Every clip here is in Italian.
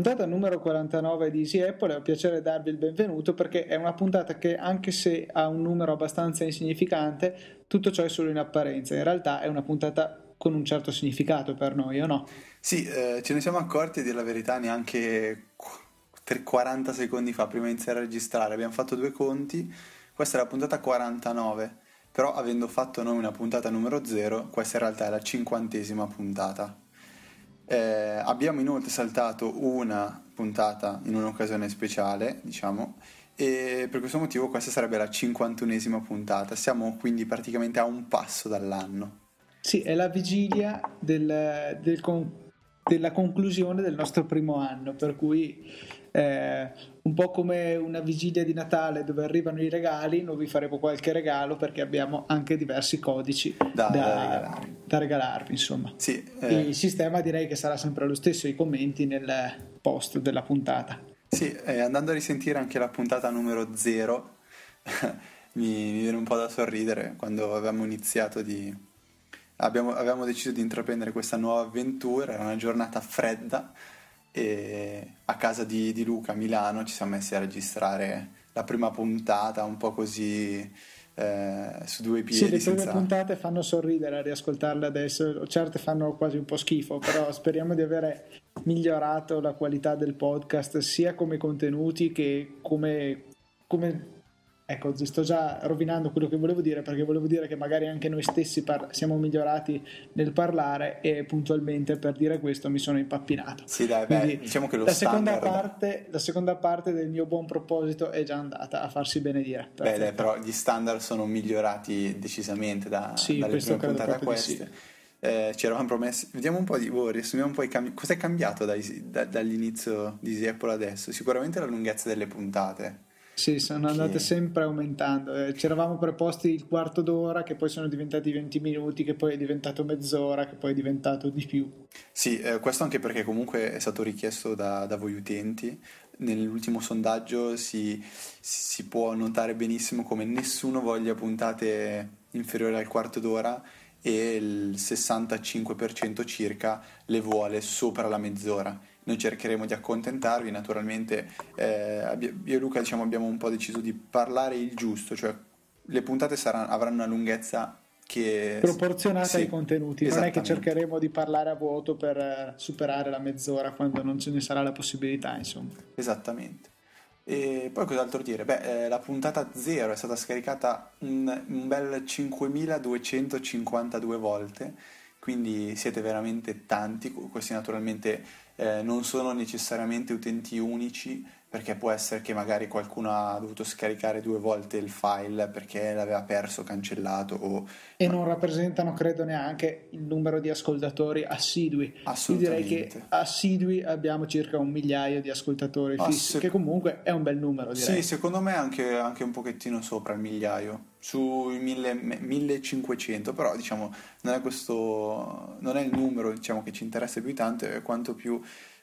puntata numero 49 di Easy Apple, è un piacere darvi il benvenuto perché è una puntata che anche se ha un numero abbastanza insignificante, tutto ciò è solo in apparenza, in realtà è una puntata con un certo significato per noi, o no? Sì, eh, ce ne siamo accorti, a dire la verità, neanche 40 secondi fa, prima di iniziare a registrare, abbiamo fatto due conti, questa è la puntata 49, però avendo fatto noi una puntata numero 0, questa in realtà è la cinquantesima puntata. Eh, abbiamo inoltre saltato una puntata in un'occasione speciale, diciamo, e per questo motivo questa sarebbe la 51esima puntata. Siamo quindi praticamente a un passo dall'anno. Sì, è la vigilia del, del con, della conclusione del nostro primo anno, per cui eh, un po' come una vigilia di Natale dove arrivano i regali, noi vi faremo qualche regalo perché abbiamo anche diversi codici da, da, regalarvi. da regalarvi. insomma. Sì, eh. Il sistema direi che sarà sempre lo stesso, i commenti nel post della puntata. Sì, eh, andando a risentire anche la puntata numero 0, mi, mi viene un po' da sorridere quando avevamo iniziato di... Abbiamo, avevamo deciso di intraprendere questa nuova avventura, era una giornata fredda, e a casa di, di, Luca a Milano ci siamo messi a registrare la prima puntata un po' così eh, su due piedi. Sì, le prime senza... puntate fanno sorridere a riascoltarle adesso, certe fanno quasi un po' schifo, però speriamo di avere migliorato la qualità del podcast sia come contenuti che come, come Ecco, sto già rovinando quello che volevo dire perché volevo dire che magari anche noi stessi par- siamo migliorati nel parlare e puntualmente per dire questo mi sono impappinato. Sì, dai, beh, diciamo che lo la seconda, parte, la seconda parte del mio buon proposito è già andata a farsi benedire. Beh, dai, però gli standard sono migliorati decisamente da, sì, dalle prime puntate a queste. Sì. Eh, ci eravamo promessi, vediamo un po' di voi, riassumiamo un po' i cambi. Cosa è cambiato dai, da, dall'inizio di Apple adesso? Sicuramente la lunghezza delle puntate sì, sono andate che... sempre aumentando. Eh, ci eravamo preposti il quarto d'ora, che poi sono diventati 20 minuti, che poi è diventato mezz'ora, che poi è diventato di più. Sì, eh, questo anche perché comunque è stato richiesto da, da voi utenti. Nell'ultimo sondaggio si, si può notare benissimo come nessuno voglia puntate inferiori al quarto d'ora e il 65% circa le vuole sopra la mezz'ora noi cercheremo di accontentarvi, naturalmente eh, io e Luca diciamo, abbiamo un po' deciso di parlare il giusto, cioè le puntate saranno, avranno una lunghezza che... proporzionata sì, ai contenuti, non è che cercheremo di parlare a vuoto per eh, superare la mezz'ora quando non ce ne sarà la possibilità, insomma. Esattamente. E poi cos'altro dire? Beh, eh, la puntata 0 è stata scaricata un, un bel 5252 volte, quindi siete veramente tanti, questi naturalmente eh, non sono necessariamente utenti unici perché può essere che magari qualcuno ha dovuto scaricare due volte il file perché l'aveva perso, cancellato o... E non rappresentano, credo, neanche il numero di ascoltatori assidui. Io direi che assidui abbiamo circa un migliaio di ascoltatori ah, fissi, se... che comunque è un bel numero, direi. Sì, secondo me anche, anche un pochettino sopra il migliaio, sui 1500, però diciamo non è questo, non è il numero diciamo, che ci interessa più tanto, è quanto più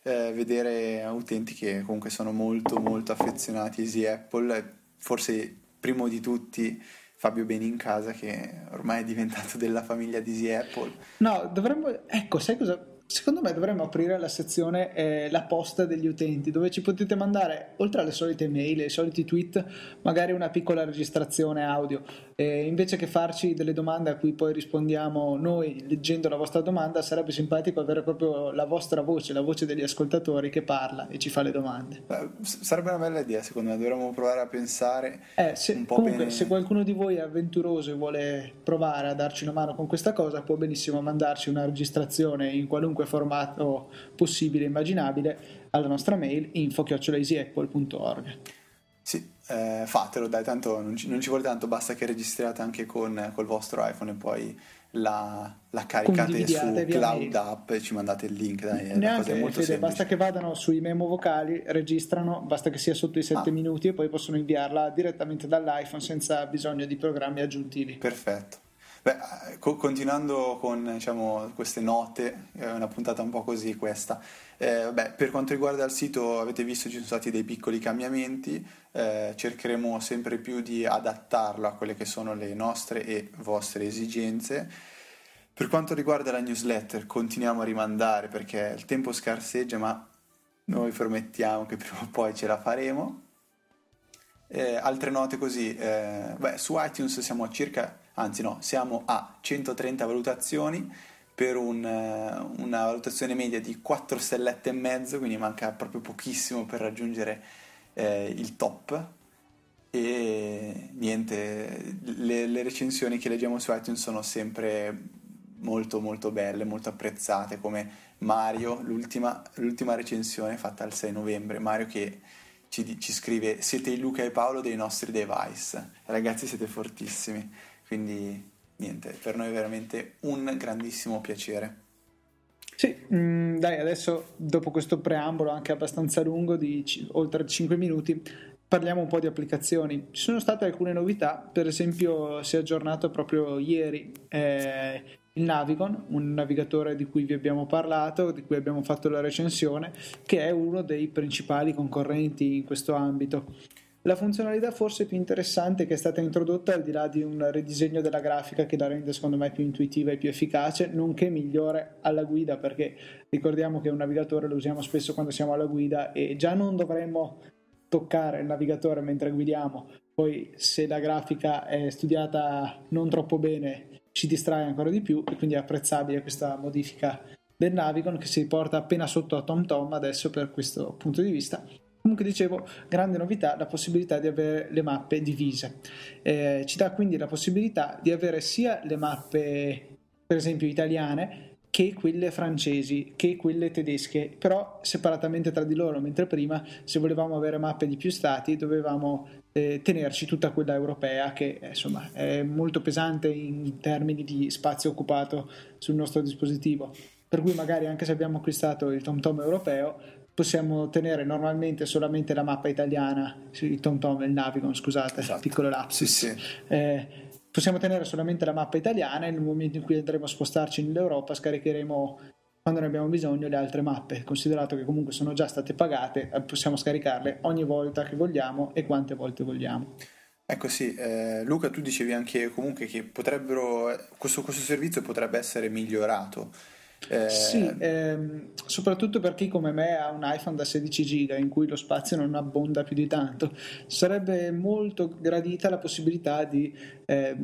eh, vedere utenti che comunque sono molto molto affezionati Easy Apple, forse primo di tutti Fabio Beni in casa che ormai è diventato della famiglia di Easy Apple. No, dovremmo, ecco, sai cosa? Secondo me dovremmo aprire la sezione eh, la posta degli utenti dove ci potete mandare oltre alle solite mail, ai soliti tweet, magari una piccola registrazione audio. Eh, invece che farci delle domande a cui poi rispondiamo noi leggendo la vostra domanda, sarebbe simpatico avere proprio la vostra voce, la voce degli ascoltatori che parla e ci fa le domande. Beh, sarebbe una bella idea, secondo me, dovremmo provare a pensare eh, se, un po' comunque, bene... se qualcuno di voi è avventuroso e vuole provare a darci una mano con questa cosa, può benissimo mandarci una registrazione in qualunque qualunque formato possibile e immaginabile alla nostra mail info-easyapple.org. Sì, eh, fatelo, dai, tanto non ci, non ci, vuole tanto, basta che registriate anche con col vostro iPhone e poi la, la caricate su Cloud mail. App e ci mandate il link. Dai, Neanche, Fede, basta che vadano sui memo vocali, registrano, basta che sia sotto i 7 ah. minuti e poi possono inviarla direttamente dall'iPhone senza bisogno di programmi aggiuntivi. Perfetto. Beh, co- continuando con diciamo, queste note, è una puntata un po' così questa. Eh, beh, per quanto riguarda il sito, avete visto ci sono stati dei piccoli cambiamenti, eh, cercheremo sempre più di adattarlo a quelle che sono le nostre e vostre esigenze. Per quanto riguarda la newsletter, continuiamo a rimandare perché il tempo scarseggia, ma noi promettiamo che prima o poi ce la faremo. Eh, altre note così, eh, beh, su iTunes siamo a circa, anzi no, siamo a 130 valutazioni per un, eh, una valutazione media di 4 stellette e mezzo, quindi manca proprio pochissimo per raggiungere eh, il top. E niente, le, le, recensioni che leggiamo su iTunes sono sempre molto molto belle, molto apprezzate, come Mario, l'ultima, l'ultima recensione fatta il 6 novembre, Mario che ci, ci scrive siete il Luca e Paolo dei nostri device, ragazzi siete fortissimi, quindi niente, per noi è veramente un grandissimo piacere. Sì, mh, mm, dai, adesso dopo questo preambolo anche abbastanza lungo di c- oltre 5 minuti, parliamo un po' di applicazioni. Ci sono state alcune novità, per esempio si è aggiornato proprio ieri eh, il Navigon, un navigatore di cui vi abbiamo parlato, di cui abbiamo fatto la recensione, che è uno dei principali concorrenti in questo ambito. La funzionalità forse più interessante che è stata introdotta, al di là di un ridisegno della grafica che la rende secondo me più intuitiva e più efficace, nonché migliore alla guida, perché ricordiamo che un navigatore lo usiamo spesso quando siamo alla guida e già non dovremmo toccare il navigatore mentre guidiamo, poi se la grafica è studiata non troppo bene ci distrae ancora di più e quindi è apprezzabile questa modifica del Navigon che si porta appena sotto a TomTom adesso per questo punto di vista Comunque dicevo, grande novità, la possibilità di avere le mappe divise. Eh, ci dà quindi la possibilità di avere sia le mappe, per esempio, italiane, che quelle francesi, che quelle tedesche, però separatamente tra di loro, mentre prima se volevamo avere mappe di più stati dovevamo eh, tenerci tutta quella europea che insomma è molto pesante in termini di spazio occupato sul nostro dispositivo. Per cui magari anche se abbiamo acquistato il TomTom europeo possiamo tenere normalmente solamente la mappa italiana, il TomTom e il Navigon, scusate, esatto. piccolo lapsus. Sì, sì. Eh, possiamo tenere solamente la mappa italiana e nel momento in cui andremo a spostarci nell'Europa scaricheremo quando ne abbiamo bisogno le altre mappe, considerato che comunque sono già state pagate, eh, possiamo scaricarle ogni volta che vogliamo e quante volte vogliamo. Ecco sì, eh, Luca tu dicevi anche comunque che potrebbero, questo, questo servizio potrebbe essere migliorato eh... Sì, ehm, soprattutto per chi come me ha un iPhone da 16 giga in cui lo spazio non abbonda più di tanto, sarebbe molto gradita la possibilità di eh,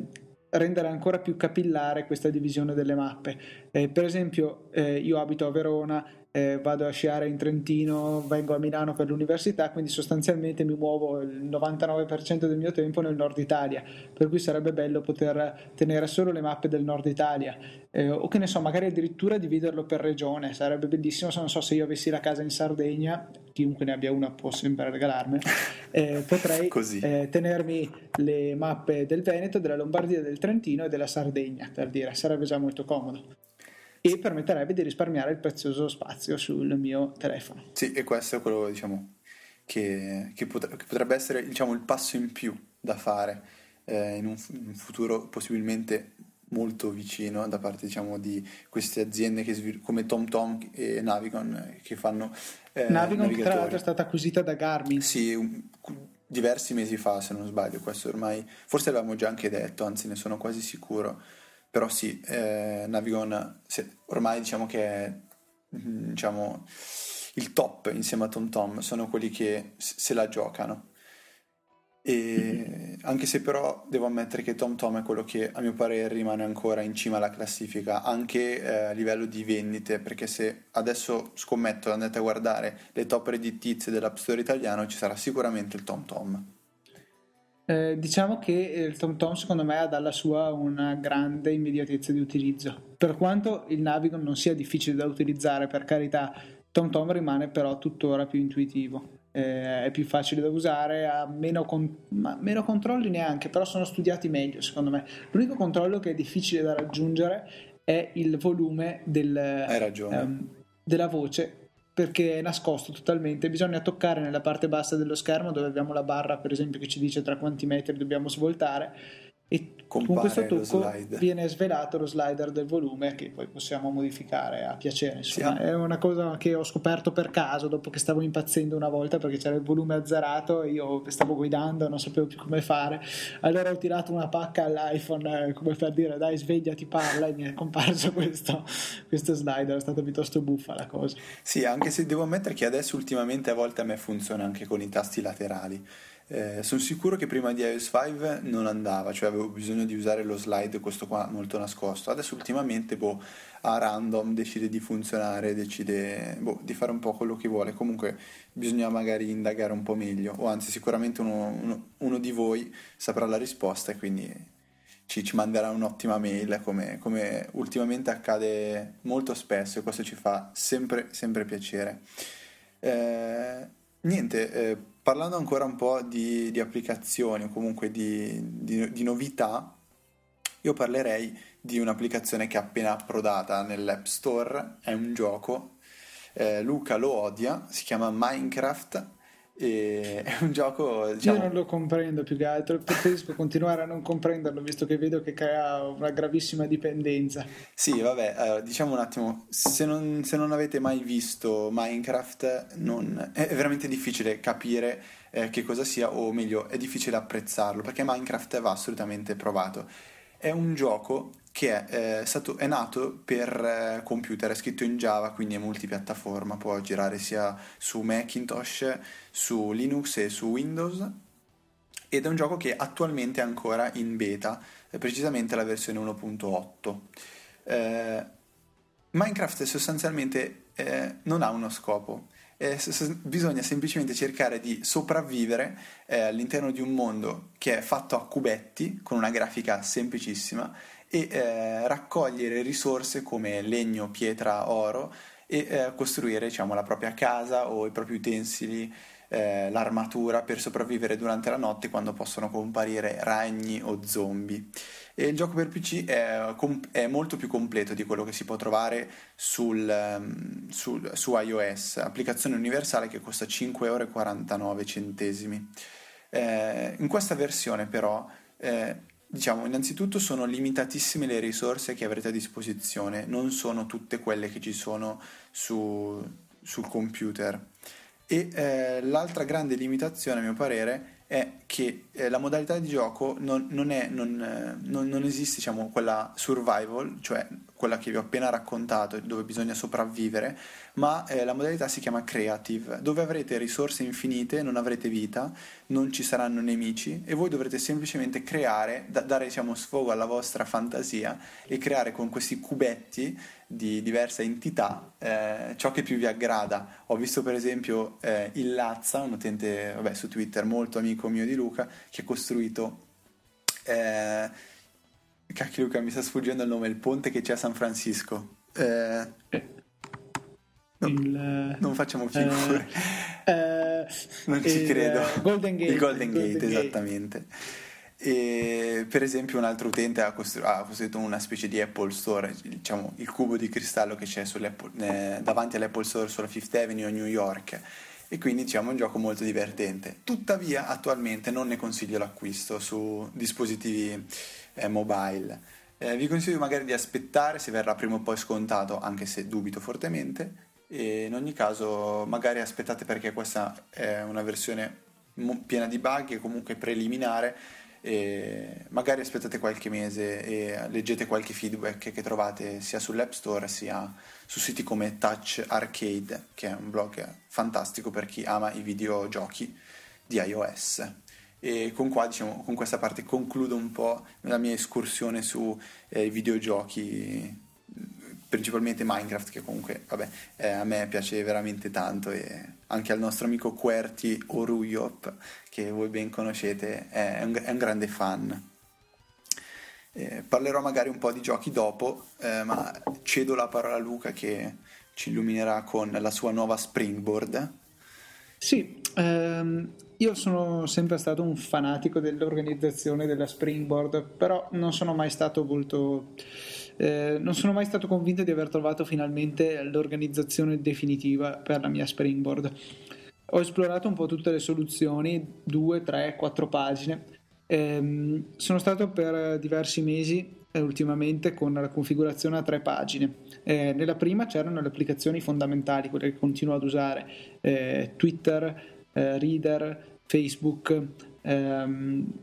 rendere ancora più capillare questa divisione delle mappe. Eh, per esempio, eh, io abito a Verona eh, vado a sciare in Trentino, vengo a Milano per l'università, quindi sostanzialmente mi muovo il 99% del mio tempo nel nord Italia, per cui sarebbe bello poter tenere solo le mappe del nord Italia, eh, o che ne so, magari addirittura dividerlo per regione, sarebbe bellissimo se non so se io avessi la casa in Sardegna, chiunque ne abbia una può sempre regalarmi, eh, potrei eh, tenermi le mappe del Veneto, della Lombardia, del Trentino e della Sardegna, per dire, sarebbe già molto comodo e permetterebbe di risparmiare il prezioso spazio sul mio telefono. Sì, e questo è quello diciamo, che, che, potrebbe essere diciamo, il passo in più da fare eh, in, un, in, un, futuro possibilmente molto vicino da parte diciamo, di queste aziende svil- come TomTom e Navigon che fanno eh, Navigon che tra l'altro è stata acquisita da Garmin sì un, diversi mesi fa se non sbaglio questo ormai forse l'avevamo già anche detto anzi ne sono quasi sicuro però sì, eh, Navigon se, ormai diciamo che è mm, diciamo, il top insieme a TomTom, sono quelli che se la giocano. E anche se però devo ammettere che TomTom è quello che a mio parere rimane ancora in cima alla classifica anche eh, a livello di vendite perché se adesso scommetto andate a guardare le top redditizie dell'App Store italiano ci sarà sicuramente il TomTom eh, diciamo che il TomTom secondo me ha dalla sua una grande immediatezza di utilizzo. Per quanto il Navigon non sia difficile da utilizzare, per carità, TomTom rimane però tuttora più intuitivo. Eh, è più facile da usare, ha meno, con- meno, controlli neanche, però sono studiati meglio secondo me. L'unico controllo che è difficile da raggiungere è il volume del, ehm, della voce perché è nascosto totalmente, bisogna toccare nella parte bassa dello schermo dove abbiamo la barra per esempio che ci dice tra quanti metri dobbiamo svoltare e con questo tocco viene svelato lo slider del volume che poi possiamo modificare a piacere. Insomma, sì. è una cosa che ho scoperto per caso dopo che stavo impazzendo una volta perché c'era il volume azzerato e io stavo guidando, non sapevo più come fare. Allora ho tirato una pacca all'iPhone eh, come per dire dai svegliati parla e mi è comparso questo, questo slider, è stata piuttosto buffa la cosa. Sì, anche se devo ammettere che adesso ultimamente a volte a me funziona anche con i tasti laterali eh, sono sicuro che prima di iOS 5 non andava, cioè avevo bisogno di usare lo slide, questo qua molto nascosto. Adesso ultimamente, boh, a random decide di funzionare, decide boh, di fare un po' quello che vuole. Comunque bisogna magari indagare un po' meglio, o anzi sicuramente uno, uno, uno di voi saprà la risposta e quindi ci, ci manderà un'ottima mail, come, come, ultimamente accade molto spesso e questo ci fa sempre, sempre piacere. Eh, niente, eh, parlando ancora un po' di, di applicazioni o comunque di, di, di, novità, io parlerei di un'applicazione che è appena approdata nell'App Store, è un gioco, eh, Luca lo odia, si chiama Minecraft e è un gioco. Diciamo... Io non lo comprendo più che altro, preferisco continuare a non comprenderlo visto che vedo che crea una gravissima dipendenza. Sì, vabbè, allora, diciamo un attimo: se non, se non, avete mai visto Minecraft, non... è veramente difficile capire eh, che cosa sia, o meglio, è difficile apprezzarlo perché Minecraft va assolutamente provato. È un gioco che è, eh, stato, è nato per eh, computer, è scritto in Java, quindi è multipiattaforma, può girare sia su Macintosh, su Linux e su Windows ed è un gioco che attualmente è ancora in beta, precisamente la versione 1.8. Eh, Minecraft sostanzialmente eh, non ha uno scopo, eh, bisogna semplicemente cercare di sopravvivere eh, all'interno di un mondo che è fatto a cubetti, con una grafica semplicissima, e eh, raccogliere risorse come legno, pietra, oro e eh, costruire diciamo, la propria casa o i propri utensili, eh, l'armatura per sopravvivere durante la notte quando possono comparire ragni o zombie. E il gioco per PC è, è, molto più completo di quello che si può trovare sul, um, sul, su iOS, applicazione universale che costa 5,49 euro. Eh, in questa versione però eh, Diciamo, innanzitutto sono limitatissime le risorse che avrete a disposizione, non sono tutte quelle che ci sono su, sul computer. E eh, l'altra grande limitazione, a mio parere, è che eh, la modalità di gioco non, non, è, non, eh, non esiste diciamo, quella survival, cioè quella che vi ho appena raccontato, dove bisogna sopravvivere, ma eh, la modalità si chiama creative, dove avrete risorse infinite, non avrete vita, non ci saranno nemici e voi dovrete semplicemente creare, da, dare diciamo, sfogo alla vostra fantasia e creare con questi cubetti di diverse entità eh, ciò che più vi aggrada. Ho visto per esempio eh, il Lazza, un utente vabbè, su Twitter molto amico mio di Luca, che ha costruito... Eh, cacchio Luca, mi sta sfuggendo il nome, il ponte che c'è a San Francisco. Eh, no, il, non facciamo figure. Eh, non ci credo. Golden Gate. Il Golden Gate, Golden esattamente. Gate. E per esempio un altro utente ha, costru- ha, costruito una specie di Apple Store, diciamo il cubo di cristallo che c'è eh, davanti all'Apple Store sulla Fifth Avenue a New York e quindi diciamo è un gioco molto divertente. Tuttavia attualmente non ne consiglio l'acquisto su dispositivi eh, mobile. Eh, vi consiglio magari di aspettare se verrà prima o poi scontato, anche se dubito fortemente. E in ogni caso magari aspettate perché questa è una versione piena di bug e comunque preliminare magari aspettate qualche mese e leggete qualche feedback che trovate sia sull'App Store sia su siti come Touch Arcade, che è un blog fantastico per chi ama i videogiochi di iOS. E con, qua, diciamo, con questa parte concludo un po' la mia escursione sui eh, videogiochi principalmente Minecraft che comunque vabbè, eh, a me piace veramente tanto e anche al nostro amico Querti Oruyop che voi ben conoscete è un, è un grande fan. Eh, parlerò magari un po' di giochi dopo, eh, ma cedo la parola a Luca che ci illuminerà con la sua nuova Springboard. Sì, ehm, io sono sempre stato un fanatico dell'organizzazione della Springboard, però non sono mai stato molto eh, non sono mai stato convinto di aver trovato finalmente l'organizzazione definitiva per la mia Springboard. Ho esplorato un po' tutte le soluzioni, due, tre, quattro pagine, Ehm, sono stato per diversi mesi eh, ultimamente con la configurazione a tre pagine. Eh, nella prima c'erano le applicazioni fondamentali, quelle che continuo ad usare, eh, Twitter, eh, Reader, Facebook ehm,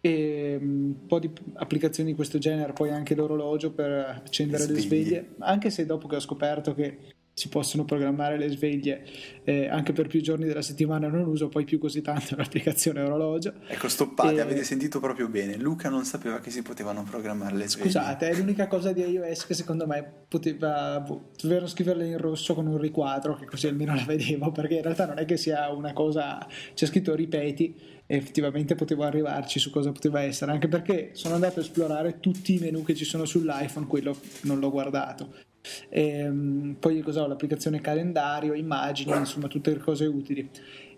e mm, un po' di applicazioni di questo genere, poi anche l'orologio per accendere le sveglie, le sveglie anche se dopo che ho scoperto che si possono programmare le sveglie eh, anche per più giorni della settimana non uso poi più così tanto l'applicazione orologio. Ecco stoppate e... avete sentito proprio bene. Luca non sapeva che si potevano programmare le sveglie. Scusate è l'unica cosa di iOS che secondo me poteva boh, dovevano scriverla in rosso con un riquadro che così almeno la vedevo perché in realtà non è che sia una cosa c'è scritto ripeti e effettivamente potevo arrivarci su cosa poteva essere anche perché sono andato a esplorare tutti i menu che ci sono sull'iPhone quello non l'ho guardato ehm, poi cosa ho? L'applicazione calendario, immagini, insomma tutte le cose utili.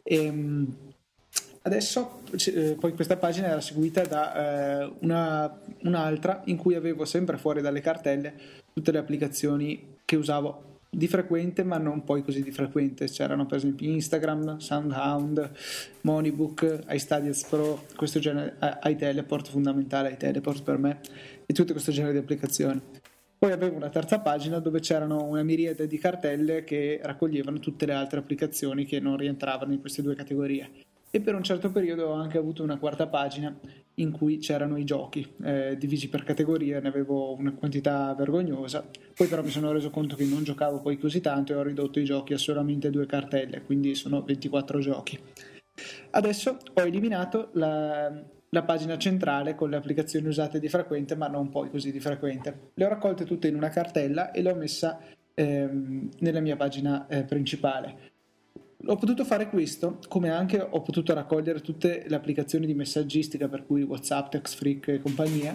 E, ehm, adesso eh, poi questa pagina era seguita da eh, una, un'altra in cui avevo sempre fuori dalle cartelle tutte le applicazioni che usavo di frequente ma non poi così di frequente c'erano per esempio Instagram, Soundhound, Moneybook, iStudies Pro questo genere, iTeleport fondamentale iTeleport per me e tutto questo genere di applicazioni poi avevo una terza pagina dove c'erano una miriade di cartelle che raccoglievano tutte le altre applicazioni che non rientravano in queste due categorie. E per un certo periodo ho anche avuto una quarta pagina in cui c'erano i giochi, eh, divisi per categorie, ne avevo una quantità vergognosa. Poi però mi sono reso conto che non giocavo poi così tanto e ho ridotto i giochi a solamente due cartelle, quindi sono 24 giochi. Adesso ho eliminato la, la pagina centrale con le applicazioni usate di frequente ma non poi così di frequente. Le ho raccolte tutte in una cartella e le ho messa ehm, nella mia pagina eh, principale. Ho potuto fare questo, come anche ho potuto raccogliere tutte le applicazioni di messaggistica, per cui WhatsApp, TextFreak e compagnia,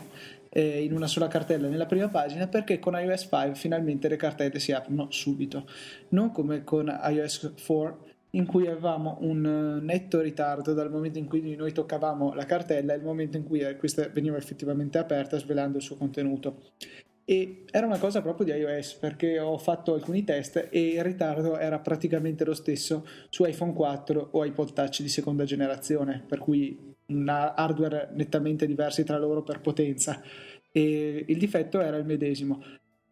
eh, in una sola cartella nella prima pagina, perché con iOS 5 finalmente le cartelle si aprono subito. Non come con iOS 4 in cui avevamo un eh, netto ritardo dal momento in cui noi toccavamo la cartella e il momento in cui eh, questa veniva effettivamente aperta svelando il suo contenuto. E era una cosa proprio di iOS perché ho fatto alcuni test e il ritardo era praticamente lo stesso su iPhone 4 o iPod Touch di seconda generazione, per cui hardware nettamente diversi tra loro per potenza. E il difetto era il medesimo.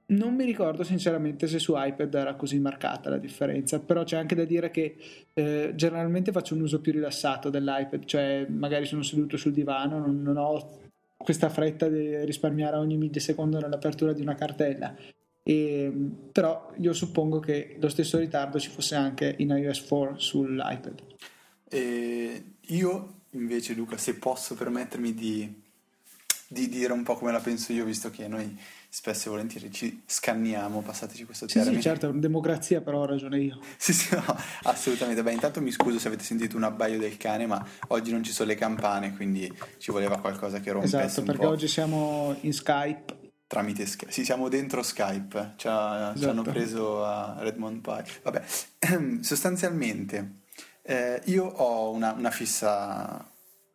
Non mi ricordo sinceramente se su iPad era così marcata la differenza, però c'è anche da dire che eh, generalmente faccio un uso più rilassato dell'iPad, cioè magari sono seduto sul divano, non, non ho questa fretta di risparmiare ogni millisecondo nell'apertura di una cartella. E, però io suppongo che lo stesso ritardo ci fosse anche in iOS 4 sull'iPad. E io invece, Luca, se posso permettermi di, di dire un po' come la penso io, visto che noi spesso e volentieri ci scanniamo, passateci questo sì, termine. Sì, certo, democrazia però ho ragione io. sì, sì, no, assolutamente. Beh, intanto mi scuso se avete sentito un abbaio del cane, ma oggi non ci sono le campane, quindi ci voleva qualcosa che rompesse esatto, perché oggi siamo in Skype. Tramite Skype. Sì, siamo dentro Skype, ci, ha, esatto. ci hanno preso a Redmond Pie. Vabbè, sostanzialmente eh, io ho una, una fissa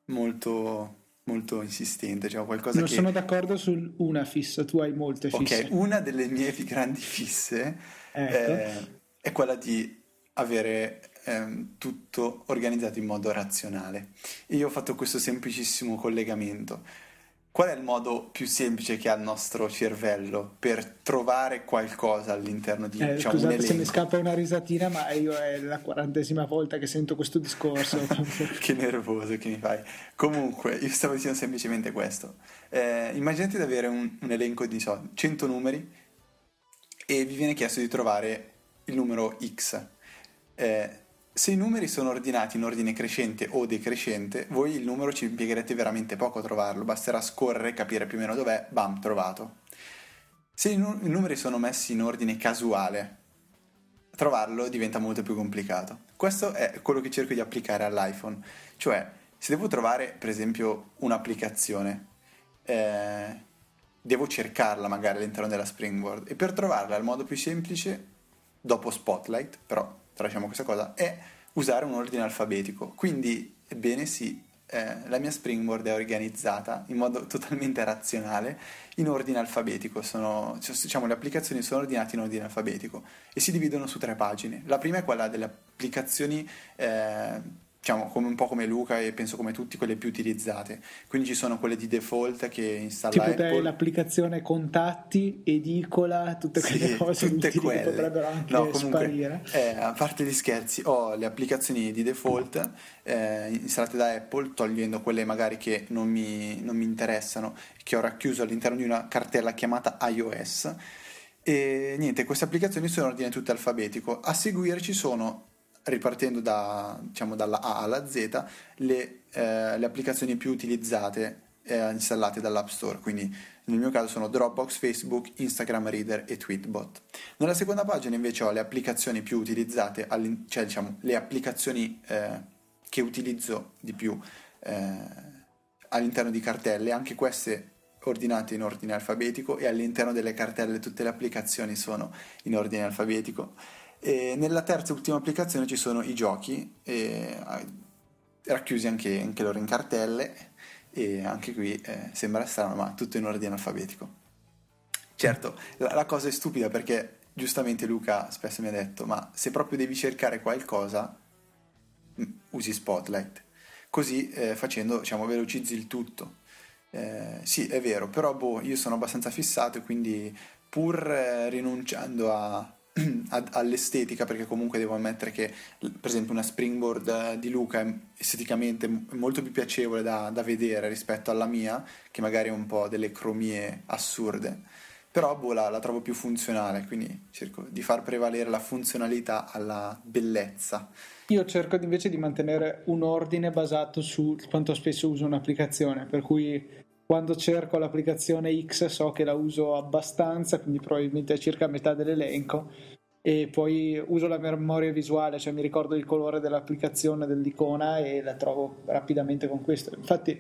molto molto insistente, cioè qualcosa non che... sono d'accordo su una fissa, tu hai molte fisse. Ok, una delle mie grandi fisse ecco. eh, è quella di avere ehm, tutto organizzato in modo razionale. Io ho fatto questo semplicissimo collegamento Qual è il modo più semplice che ha il nostro cervello per trovare qualcosa all'interno di eh, diciamo, scusate se mi scappa una risatina, ma io è la quarantesima volta che sento questo discorso. che nervoso che mi fai. Comunque, io stavo dicendo semplicemente questo. Eh, immaginate di avere un, un elenco di so, 100 numeri e vi viene chiesto di trovare il numero X. Eh, se i numeri sono ordinati in ordine crescente o decrescente, voi il numero ci impiegherete veramente poco a trovarlo, basterà scorrere, capire più o meno dov'è, bam, trovato. Se i, i numeri sono messi in ordine casuale, trovarlo diventa molto più complicato. Questo è quello che cerco di applicare all'iPhone, cioè se devo trovare per esempio un'applicazione, eh, devo cercarla magari all'interno della Springboard e per trovarla il modo più semplice, dopo Spotlight, però tralasciamo questa cosa, è usare un ordine alfabetico. Quindi, ebbene sì, eh, la mia Springboard è organizzata in modo totalmente razionale in ordine alfabetico. Sono, diciamo, le applicazioni sono ordinate in ordine alfabetico e si dividono su tre pagine. La prima è quella delle applicazioni eh, diciamo come un po' come Luca e penso come tutti quelle più utilizzate quindi ci sono quelle di default che installa tipo Apple l'applicazione contatti edicola tutte quelle sì, cose tutte quelle. che potrebbero anche no, comunque, sparire eh, a parte gli scherzi ho le applicazioni di default eh, installate da Apple togliendo quelle magari che non mi, non mi interessano che ho racchiuso all'interno di una cartella chiamata iOS e niente, queste applicazioni sono in ordine tutto alfabetico. A seguire ci sono ripartendo da, diciamo, dalla A alla Z, le, eh, le applicazioni più utilizzate eh, installate dall'App Store, quindi nel mio caso sono Dropbox, Facebook, Instagram Reader e Tweetbot. Nella seconda pagina invece ho le applicazioni più utilizzate, cioè diciamo le applicazioni eh, che utilizzo di più eh, all'interno di cartelle, anche queste ordinate in ordine alfabetico e all'interno delle cartelle tutte le applicazioni sono in ordine alfabetico e nella terza e ultima applicazione ci sono i giochi, e, racchiusi anche, anche, loro in cartelle, e anche qui eh, sembra strano, ma tutto in ordine alfabetico. Certo, la, la, cosa è stupida perché giustamente Luca spesso mi ha detto, ma se proprio devi cercare qualcosa, usi Spotlight. Così eh, facendo, diciamo, velocizzi il tutto. Eh, sì, è vero, però boh, io sono abbastanza fissato quindi pur eh, rinunciando a, all'estetica perché comunque devo ammettere che per esempio una springboard eh, di Luca è esteticamente molto più piacevole da, da vedere rispetto alla mia che magari ha un po' delle cromie assurde. Però boh, la, la, trovo più funzionale quindi cerco di far prevalere la funzionalità alla bellezza. Io cerco invece di mantenere un ordine basato su quanto spesso uso un'applicazione per cui quando cerco l'applicazione X so che la uso abbastanza, quindi probabilmente a circa metà dell'elenco e poi uso la memoria visuale, cioè mi ricordo il colore dell'applicazione, dell'icona e la trovo rapidamente con questo. Infatti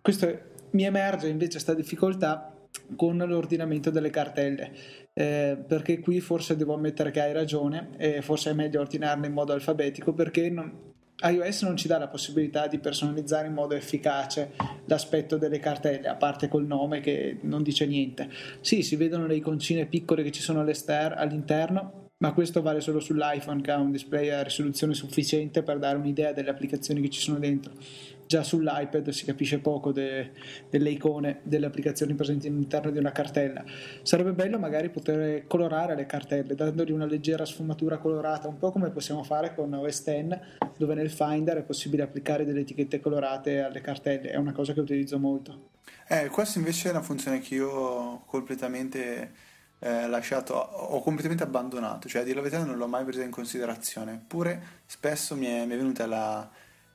questo mi emerge invece questa difficoltà con l'ordinamento delle cartelle, eh, perché qui forse devo ammettere che hai ragione e forse è meglio ordinarle in modo alfabetico perché non, iOS non ci dà la possibilità di personalizzare in modo efficace l'aspetto delle cartelle, a parte col nome che non dice niente. Sì, si vedono le iconcine piccole che ci sono all'interno, ma questo vale solo sull'iPhone che ha un display a risoluzione sufficiente per dare un'idea delle applicazioni che ci sono dentro. Già sull'iPad si capisce poco de, delle icone, delle applicazioni presenti all'interno di una cartella. Sarebbe bello magari poter colorare le cartelle, dandogli una leggera sfumatura colorata, un po' come possiamo fare con OS X, dove nel Finder è possibile applicare delle etichette colorate alle cartelle. È una cosa che utilizzo molto. Eh, questa invece è una funzione che io ho completamente eh, lasciato, ho completamente abbandonato, cioè a dire la verità non l'ho mai presa in considerazione, eppure spesso mi è, mi è venuta la,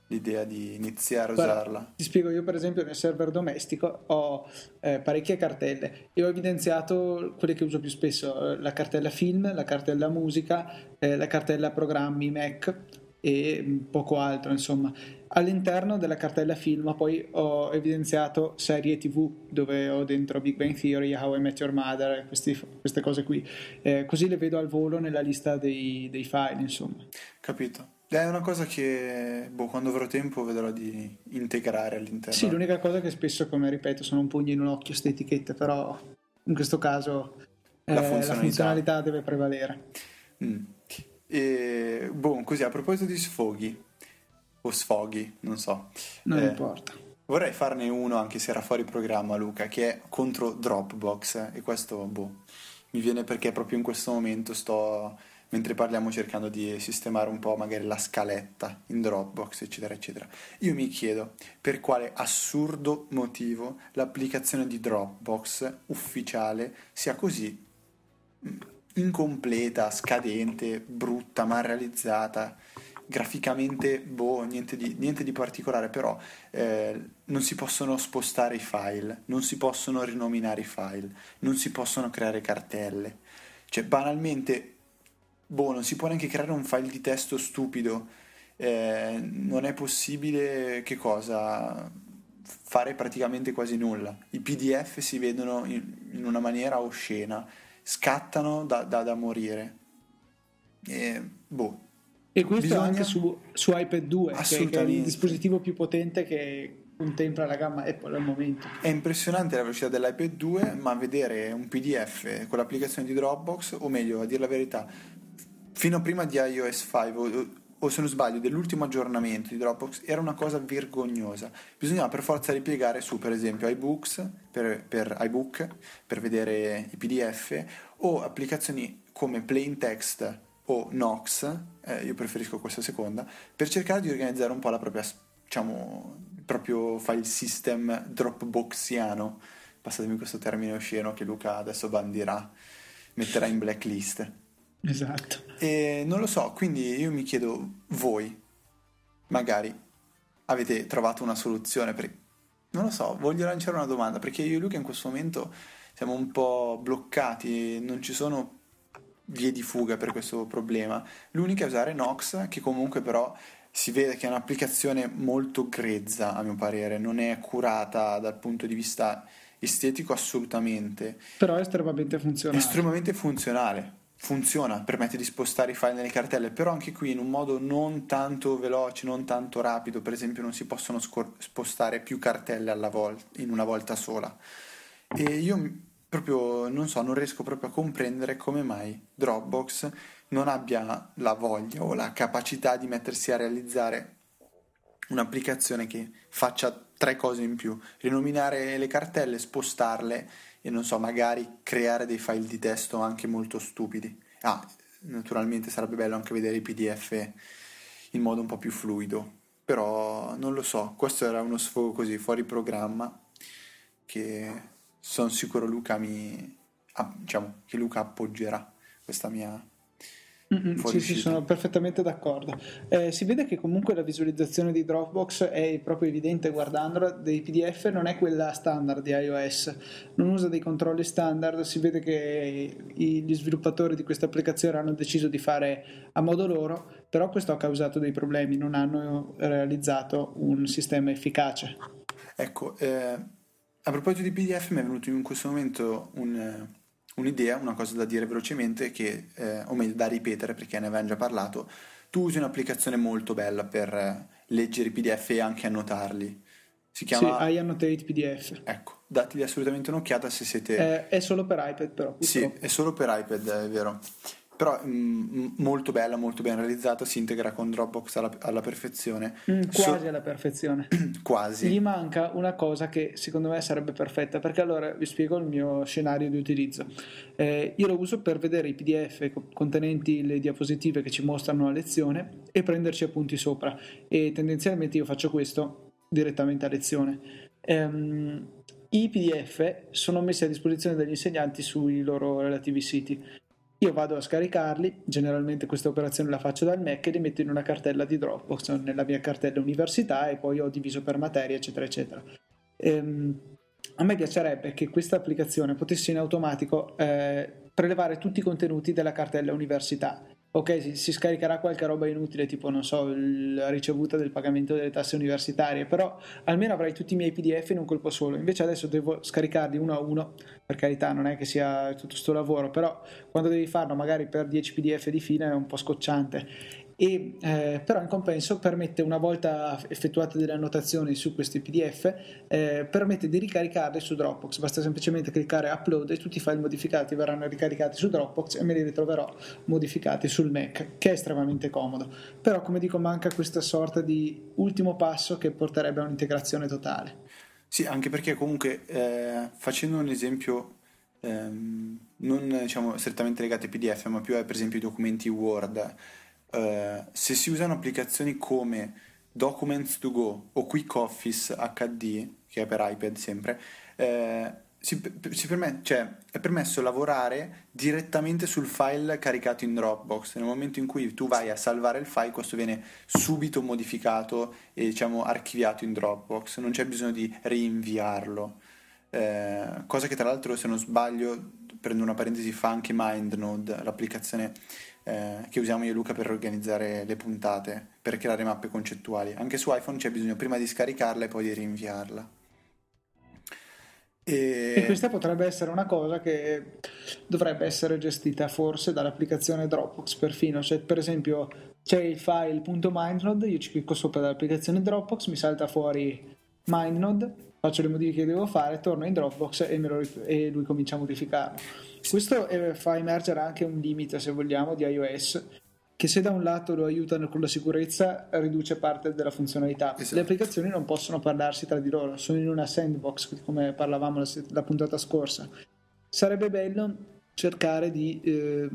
l'idea di iniziare a Guarda, usarla. Ti spiego, io per esempio nel server domestico ho eh, parecchie cartelle e ho evidenziato quelle che uso più spesso, eh, la cartella film, la cartella musica, eh, la cartella programmi Mac e mm, poco altro, insomma. All'interno della cartella film poi ho evidenziato serie tv dove ho dentro Big Bang Theory, How I Met Your Mother, questi, queste cose qui. Eh, così le vedo al volo nella lista dei, dei file, insomma. Capito. È una cosa che boh, quando avrò tempo vedrò di integrare all'interno. Sì, l'unica cosa che spesso, come ripeto, sono un pugno in un occhio queste etichette, però in questo caso eh, la, funzionalità. la, funzionalità. deve prevalere. Mm. E, boh, così a proposito di sfoghi, o sfoghi, non so. Non eh, importa. Vorrei farne uno, anche se era fuori programma, Luca, che è contro Dropbox. E questo, boh, mi viene perché proprio in questo momento sto, mentre parliamo, cercando di sistemare un po' magari la scaletta in Dropbox, eccetera, eccetera. Io mi chiedo per quale assurdo motivo l'applicazione di Dropbox ufficiale sia così mm, incompleta, scadente, brutta, mal realizzata graficamente, boh, niente di, niente di particolare, però eh, non si possono spostare i file, non si possono rinominare i file, non si possono creare cartelle. Cioè, banalmente, boh, non si può neanche creare un file di testo stupido. Eh, non è possibile che cosa fare praticamente quasi nulla. I PDF si vedono in, in una maniera oscena, scattano da, da, da morire. E, boh, e questo Bisogna... anche su, su iPad 2, che, che è il dispositivo più potente che contempla la gamma Apple al momento. È impressionante la velocità dell'iPad 2, ma vedere un PDF con l'applicazione di Dropbox, o meglio, a dire la verità, fino a prima di iOS 5 o se non sbaglio, dell'ultimo aggiornamento di Dropbox era una cosa vergognosa. Bisognava per forza ripiegare su, per esempio, iBooks per, per iBook per vedere i PDF o applicazioni come Plain Text o Nox, eh, io preferisco questa seconda, per cercare di organizzare un po' la propria, diciamo, il proprio file system Dropboxiano. Passatemi questo termine osceno che Luca adesso bandirà, metterà in blacklist. Esatto. E non lo so, quindi io mi chiedo, voi magari avete trovato una soluzione per... Non lo so, voglio lanciare una domanda, perché io e Luca in questo momento siamo un po' bloccati, non ci sono vie di fuga per questo problema. L'unica è usare Nox, che comunque però si vede che è un'applicazione molto grezza, a mio parere, non è curata dal punto di vista estetico assolutamente. Però è estremamente funzionale. È estremamente funzionale funziona, permette di spostare i file nelle cartelle, però anche qui in un modo non tanto veloce, non tanto rapido, per esempio non si possono scor- spostare più cartelle volta, in una volta sola. E io proprio non so, non riesco proprio a comprendere come mai Dropbox non abbia la voglia o la capacità di mettersi a realizzare un'applicazione che faccia tre cose in più, rinominare le cartelle, spostarle e non so, magari creare dei file di testo anche molto stupidi. Ah, naturalmente sarebbe bello anche vedere i PDF in modo un po' più fluido, però non lo so, questo era uno sfogo così fuori programma che sono sicuro Luca mi diciamo che Luca appoggerà questa mia sì, sì, sono perfettamente d'accordo. Eh, si vede che comunque la visualizzazione di Dropbox è proprio evidente guardandola, dei PDF non è quella standard di iOS, non usa dei controlli standard, si vede che gli sviluppatori di questa applicazione hanno deciso di fare a modo loro, però questo ha causato dei problemi, non hanno realizzato un sistema efficace. Ecco, eh, a proposito di PDF mi è venuto in questo momento un un'idea, una cosa da dire velocemente, che, eh, o meglio da ripetere perché ne avevamo già parlato, tu usi un'applicazione molto bella per eh, leggere i PDF e anche annotarli. Si chiama... Sì, iAnnotate PDF. Ecco, dategli assolutamente un'occhiata se siete... Eh, è solo per iPad però. Purtroppo. Sì, è solo per iPad, è vero però mh, mm, molto bella, molto ben realizzata, si integra con Dropbox alla, alla perfezione. Mm, quasi so- alla perfezione. quasi. Gli manca una cosa che secondo me sarebbe perfetta, perché allora vi spiego il mio scenario di utilizzo. Eh, io lo uso per vedere i PDF contenenti le diapositive che ci mostrano la lezione e prenderci appunti sopra e tendenzialmente io faccio questo direttamente a lezione. Um, I PDF sono messi a disposizione dagli insegnanti sui loro relativi siti io vado a scaricarli, generalmente questa operazione la faccio dal Mac e li metto in una cartella di Dropbox nella mia cartella università e poi ho diviso per materia, eccetera, eccetera. Ehm, a me piacerebbe che questa applicazione potesse in automatico eh, prelevare tutti i contenuti della cartella università ok, si, si, scaricherà qualche roba inutile, tipo, non so, la ricevuta del pagamento delle tasse universitarie, però almeno avrai tutti i miei PDF in un colpo solo. Invece adesso devo scaricarli uno a uno, per carità, non è che sia tutto questo lavoro, però quando devi farlo magari per 10 PDF di fila è un po' scocciante e eh, però in compenso permette una volta effettuate delle annotazioni su questi PDF eh, permette di ricaricarli su Dropbox. Basta semplicemente cliccare upload e tutti i file modificati verranno ricaricati su Dropbox e me li ritroverò modificati sul Mac che è estremamente comodo. Però come dico manca questa sorta di ultimo passo che porterebbe a un'integrazione totale. Sì anche perché comunque eh, facendo un esempio ehm, non diciamo strettamente legato ai PDF ma più a per esempio i documenti Word eh, se si usano applicazioni come Documents to Go o Quick Office HD, che è per iPad sempre, eh, si, si permette, cioè, è permesso lavorare direttamente sul file caricato in Dropbox. Nel momento in cui tu vai a salvare il file, questo viene subito modificato e diciamo archiviato in Dropbox, non c'è bisogno di rinviarlo. Eh, cosa che tra l'altro, se non sbaglio, prendo una parentesi, fa anche MindNode, l'applicazione eh, che usiamo io e Luca per organizzare le puntate, per creare mappe concettuali. Anche su iPhone c'è bisogno prima di scaricarla e poi di rinviarla. E... e... questa potrebbe essere una cosa che dovrebbe essere gestita forse dall'applicazione Dropbox perfino, cioè per esempio c'è il file .mindnode, io ci clicco sopra dall'applicazione Dropbox, mi salta fuori mindnode, faccio le modifiche che devo fare, torno in Dropbox e, lo, e lui comincia a modificarlo. Questo fa emergere anche un limite, se vogliamo, di iOS, che se da un lato lo aiutano con la sicurezza riduce parte della funzionalità. Esatto. Le applicazioni non possono parlarsi tra di loro, sono in una sandbox come parlavamo la, la puntata scorsa. Sarebbe bello cercare di eh,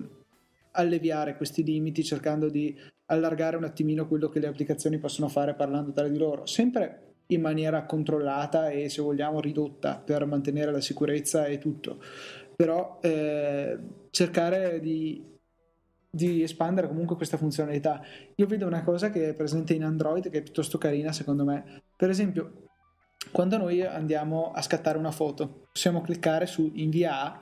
alleviare questi limiti cercando di allargare un attimino quello che le applicazioni possono fare parlando tra di loro, sempre in maniera controllata e se vogliamo ridotta per mantenere la sicurezza e tutto, però eh, cercare di di espandere comunque questa funzionalità. Io vedo una cosa che è presente in Android che è piuttosto carina secondo me. Per esempio, quando noi andiamo a scattare una foto, possiamo cliccare su invia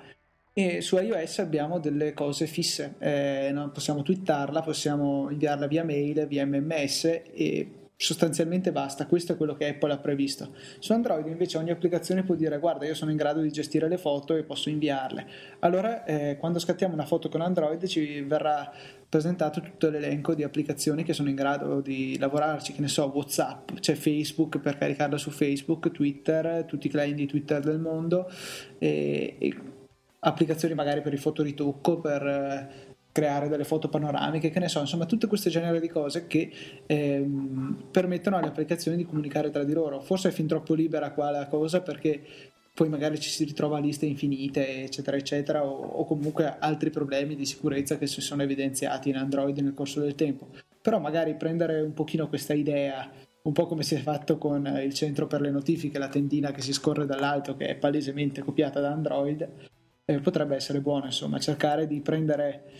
e su iOS abbiamo delle cose fisse, eh, no? possiamo twittarla, possiamo inviarla via mail, via MMS e sostanzialmente basta, questo è quello che Apple ha previsto. Su Android invece ogni applicazione può dire guarda io sono in grado di gestire le foto e posso inviarle. Allora eh, quando scattiamo una foto con Android ci verrà presentato tutto l'elenco di applicazioni che sono in grado di lavorarci, che ne so, Whatsapp, c'è Facebook per caricarla su Facebook, Twitter, tutti i client di Twitter del mondo e, e applicazioni magari per il fotoritocco, per eh, creare delle foto panoramiche, che ne so, insomma tutte queste genere di cose che ehm, permettono alle applicazioni di comunicare tra di loro. Forse è fin troppo libera qua la cosa perché poi magari ci si ritrova liste infinite, eccetera, eccetera, o, o comunque altri problemi di sicurezza che si sono evidenziati in Android nel corso del tempo. Però magari prendere un pochino questa idea un po' come si è fatto con il centro per le notifiche, la tendina che si scorre dall'alto, che è palesemente copiata da Android, eh, potrebbe essere buono, insomma, cercare di prendere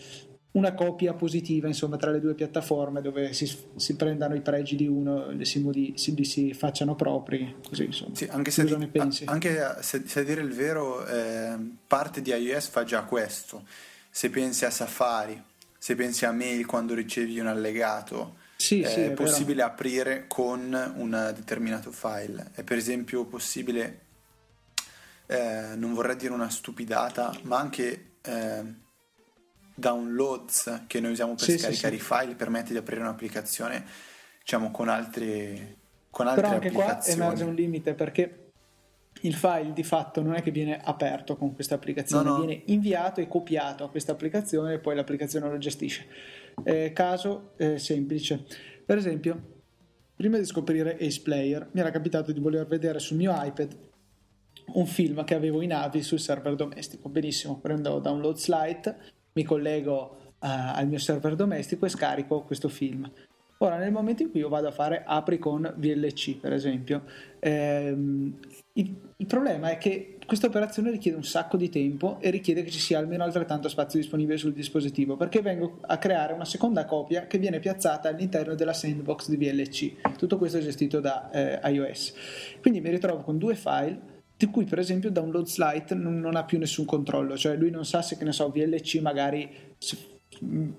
una copia positiva insomma, tra le due piattaforme dove si, si prendano i pregi di uno e si, modi, si, si, facciano propri così insomma. Sì, anche, se, di, anche se, se, a dire il vero eh, parte di iOS fa già questo. Se pensi a Safari se pensi a mail quando ricevi un allegato sì, eh, sì, è, possibile vero. aprire con un determinato file. È per esempio possibile eh, non vorrei dire una stupidata ma anche eh, downloads che noi usiamo per sì, scaricare sì, sì. i file permette di aprire un'applicazione diciamo con altre con altre però anche qua emerge un limite perché il file di fatto non è che viene aperto con questa applicazione, no, no. viene inviato e copiato a questa applicazione e poi l'applicazione lo gestisce. Eh, caso eh, semplice, per esempio, prima di scoprire Ace Player mi era capitato di voler vedere sul mio iPad un film che avevo in AVI sul server domestico. Benissimo, prendo Downloads Lite, mi collego uh, al mio server domestico e scarico questo film. Ora, nel momento in cui io vado a fare apri con VLC, per esempio, ehm, il, il, problema è che questa operazione richiede un sacco di tempo e richiede che ci sia almeno altrettanto spazio disponibile sul dispositivo, perché vengo a creare una seconda copia che viene piazzata all'interno della sandbox di VLC. Tutto questo è gestito da eh, iOS. Quindi mi ritrovo con due file di cui per esempio Download Lite non, non, ha più nessun controllo, cioè lui non sa se che ne so VLC magari se,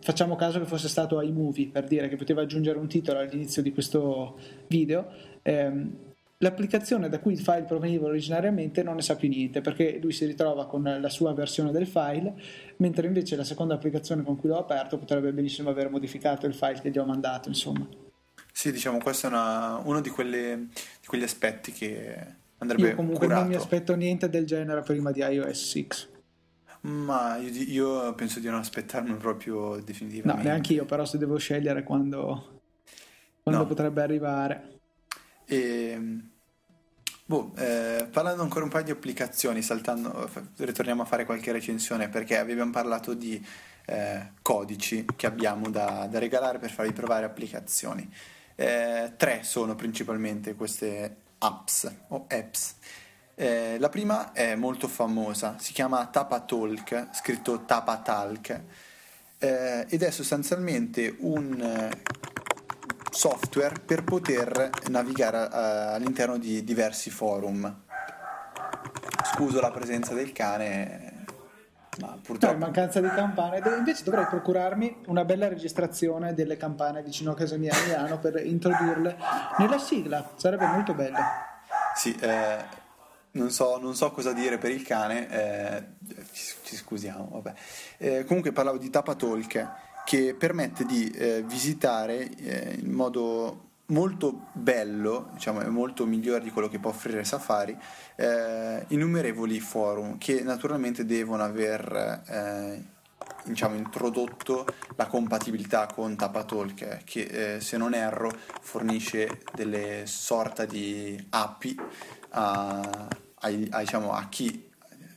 facciamo caso che fosse stato iMovie per dire che poteva aggiungere un titolo all'inizio di questo video ehm, l'applicazione da cui il file proveniva originariamente non ne sa più niente perché lui si ritrova con la sua versione del file mentre invece la seconda applicazione con cui l'ho aperto potrebbe benissimo aver modificato il file che gli ho mandato insomma. Sì diciamo questo è una, uno di, quelle, di quegli aspetti che andrebbe Io comunque curato. non mi aspetto niente del genere prima di iOS 6. Ma io, io penso di non aspettarmi proprio definitivamente. No, neanche io, però se devo scegliere quando, quando no. potrebbe arrivare. E, boh, eh, parlando ancora un paio di applicazioni, saltando, ritorniamo a fare qualche recensione perché abbiamo parlato di eh, codici che abbiamo da, da, regalare per farvi provare applicazioni. Eh, tre sono principalmente queste apps o apps. Eh, la prima è molto famosa, si chiama Tapatalk, scritto Tapatalk, eh, ed è sostanzialmente un eh, software per poter navigare uh, all'interno di diversi forum. Scuso la presenza del cane, ma purtroppo... No, mancanza di campane. Invece dovrei procurarmi una bella registrazione delle campane vicino a casa mia a Milano per introdurle nella sigla, sarebbe molto bello. Sì, eh non so, non so, cosa dire per il cane, eh, ci, scusiamo, vabbè. Eh, comunque parlavo di Tapatalk che permette di eh, visitare eh, in modo molto bello, diciamo è molto migliore di quello che può offrire Safari, eh, innumerevoli forum che naturalmente devono aver eh, diciamo, introdotto la compatibilità con Tapatalk, che eh, se non erro fornisce delle sorta di API a, a, a, diciamo, a chi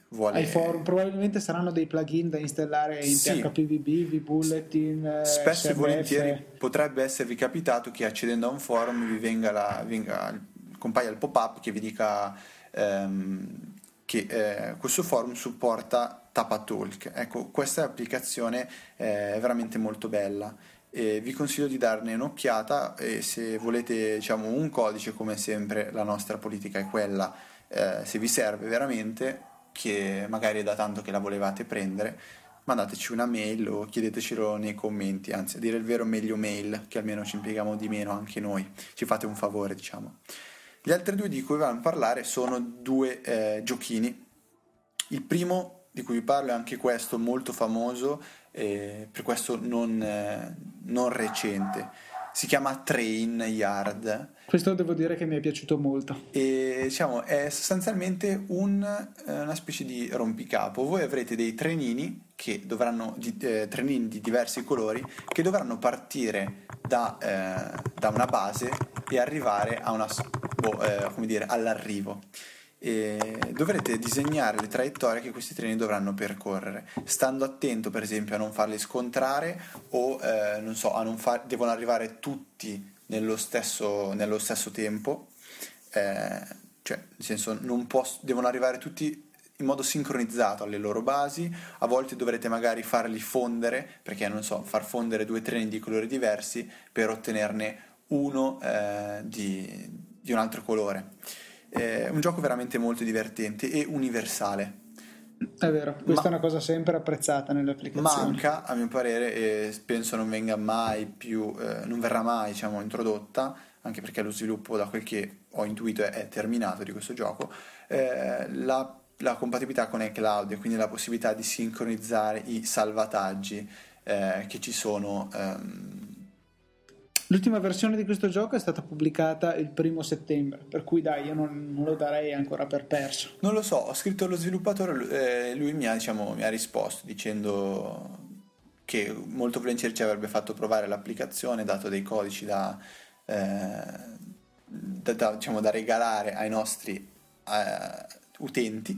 vuole... Forum, probabilmente saranno dei plugin da installare in sì. PHPVB, vBulletin, eh, Spesso e volentieri potrebbe esservi capitato che accedendo a un forum vi venga, la, venga compaia il pop-up che vi dica ehm, che eh, questo forum supporta Tapatalk. Ecco, questa applicazione è veramente molto bella. E vi consiglio di darne un'occhiata e se volete diciamo, un codice come sempre la nostra politica è quella eh, se vi serve veramente che magari è da tanto che la volevate prendere, mandateci una mail o chiedetecelo nei commenti, anzi a dire il vero meglio mail, che almeno ci impieghiamo di meno anche noi, ci fate un favore diciamo. Gli altri due di cui vogliamo parlare sono due eh, giochini. Il primo di cui vi parlo è anche questo molto famoso, eh, per questo non, eh, non recente si chiama Train Yard. Questo devo dire che mi è piaciuto molto. E diciamo è sostanzialmente un, eh, una specie di rompicapo. Voi avrete dei trenini che dovranno, di, eh, trenini di diversi colori che dovranno partire da, eh, da una base e arrivare a una, boh, eh, come dire, all'arrivo e dovrete disegnare le traiettorie che questi treni dovranno percorrere, stando attento per esempio a non farli scontrare o eh, non so, a non far, devono arrivare tutti nello stesso, nello stesso tempo, eh, cioè nel senso non posso, devono arrivare tutti in modo sincronizzato alle loro basi, a volte dovrete magari farli fondere, perché non so, far fondere due treni di colori diversi per ottenerne uno eh, di, di un altro colore. È un gioco veramente molto divertente e universale. È vero, questa Ma, è una cosa sempre apprezzata nelle applicazioni. Manca, a mio parere, e penso non venga mai più, eh, non verrà mai diciamo, introdotta, anche perché lo sviluppo, da quel che ho intuito, è, è terminato di questo gioco, eh, la, la, compatibilità con iCloud e quindi la possibilità di sincronizzare i salvataggi eh, che ci sono. Ehm, L'ultima versione di questo gioco è stata pubblicata il primo settembre, per cui dai, io non, non lo darei ancora per perso. Non lo so, ho scritto allo sviluppatore e lui mi ha, diciamo, mi ha risposto dicendo che molto volentieri ci avrebbe fatto provare l'applicazione, dato dei codici da, eh, da, da, diciamo, da regalare ai nostri eh, utenti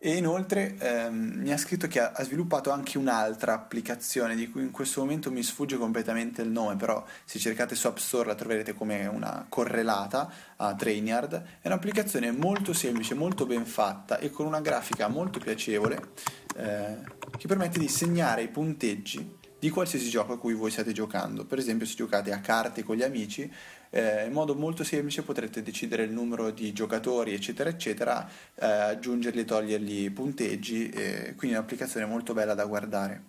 e inoltre ehm, mi ha scritto che ha, ha, sviluppato anche un'altra applicazione di cui in questo momento mi sfugge completamente il nome, però se cercate su App Store la troverete come una correlata a Trainyard. È un'applicazione molto semplice, molto ben fatta e con una grafica molto piacevole eh, che permette di segnare i punteggi di qualsiasi gioco a cui voi state giocando. Per esempio se giocate a carte con gli amici eh, in modo molto semplice potrete decidere il numero di giocatori, eccetera, eccetera, eh, aggiungerli e togliergli punteggi, eh, quindi è un'applicazione molto bella da guardare.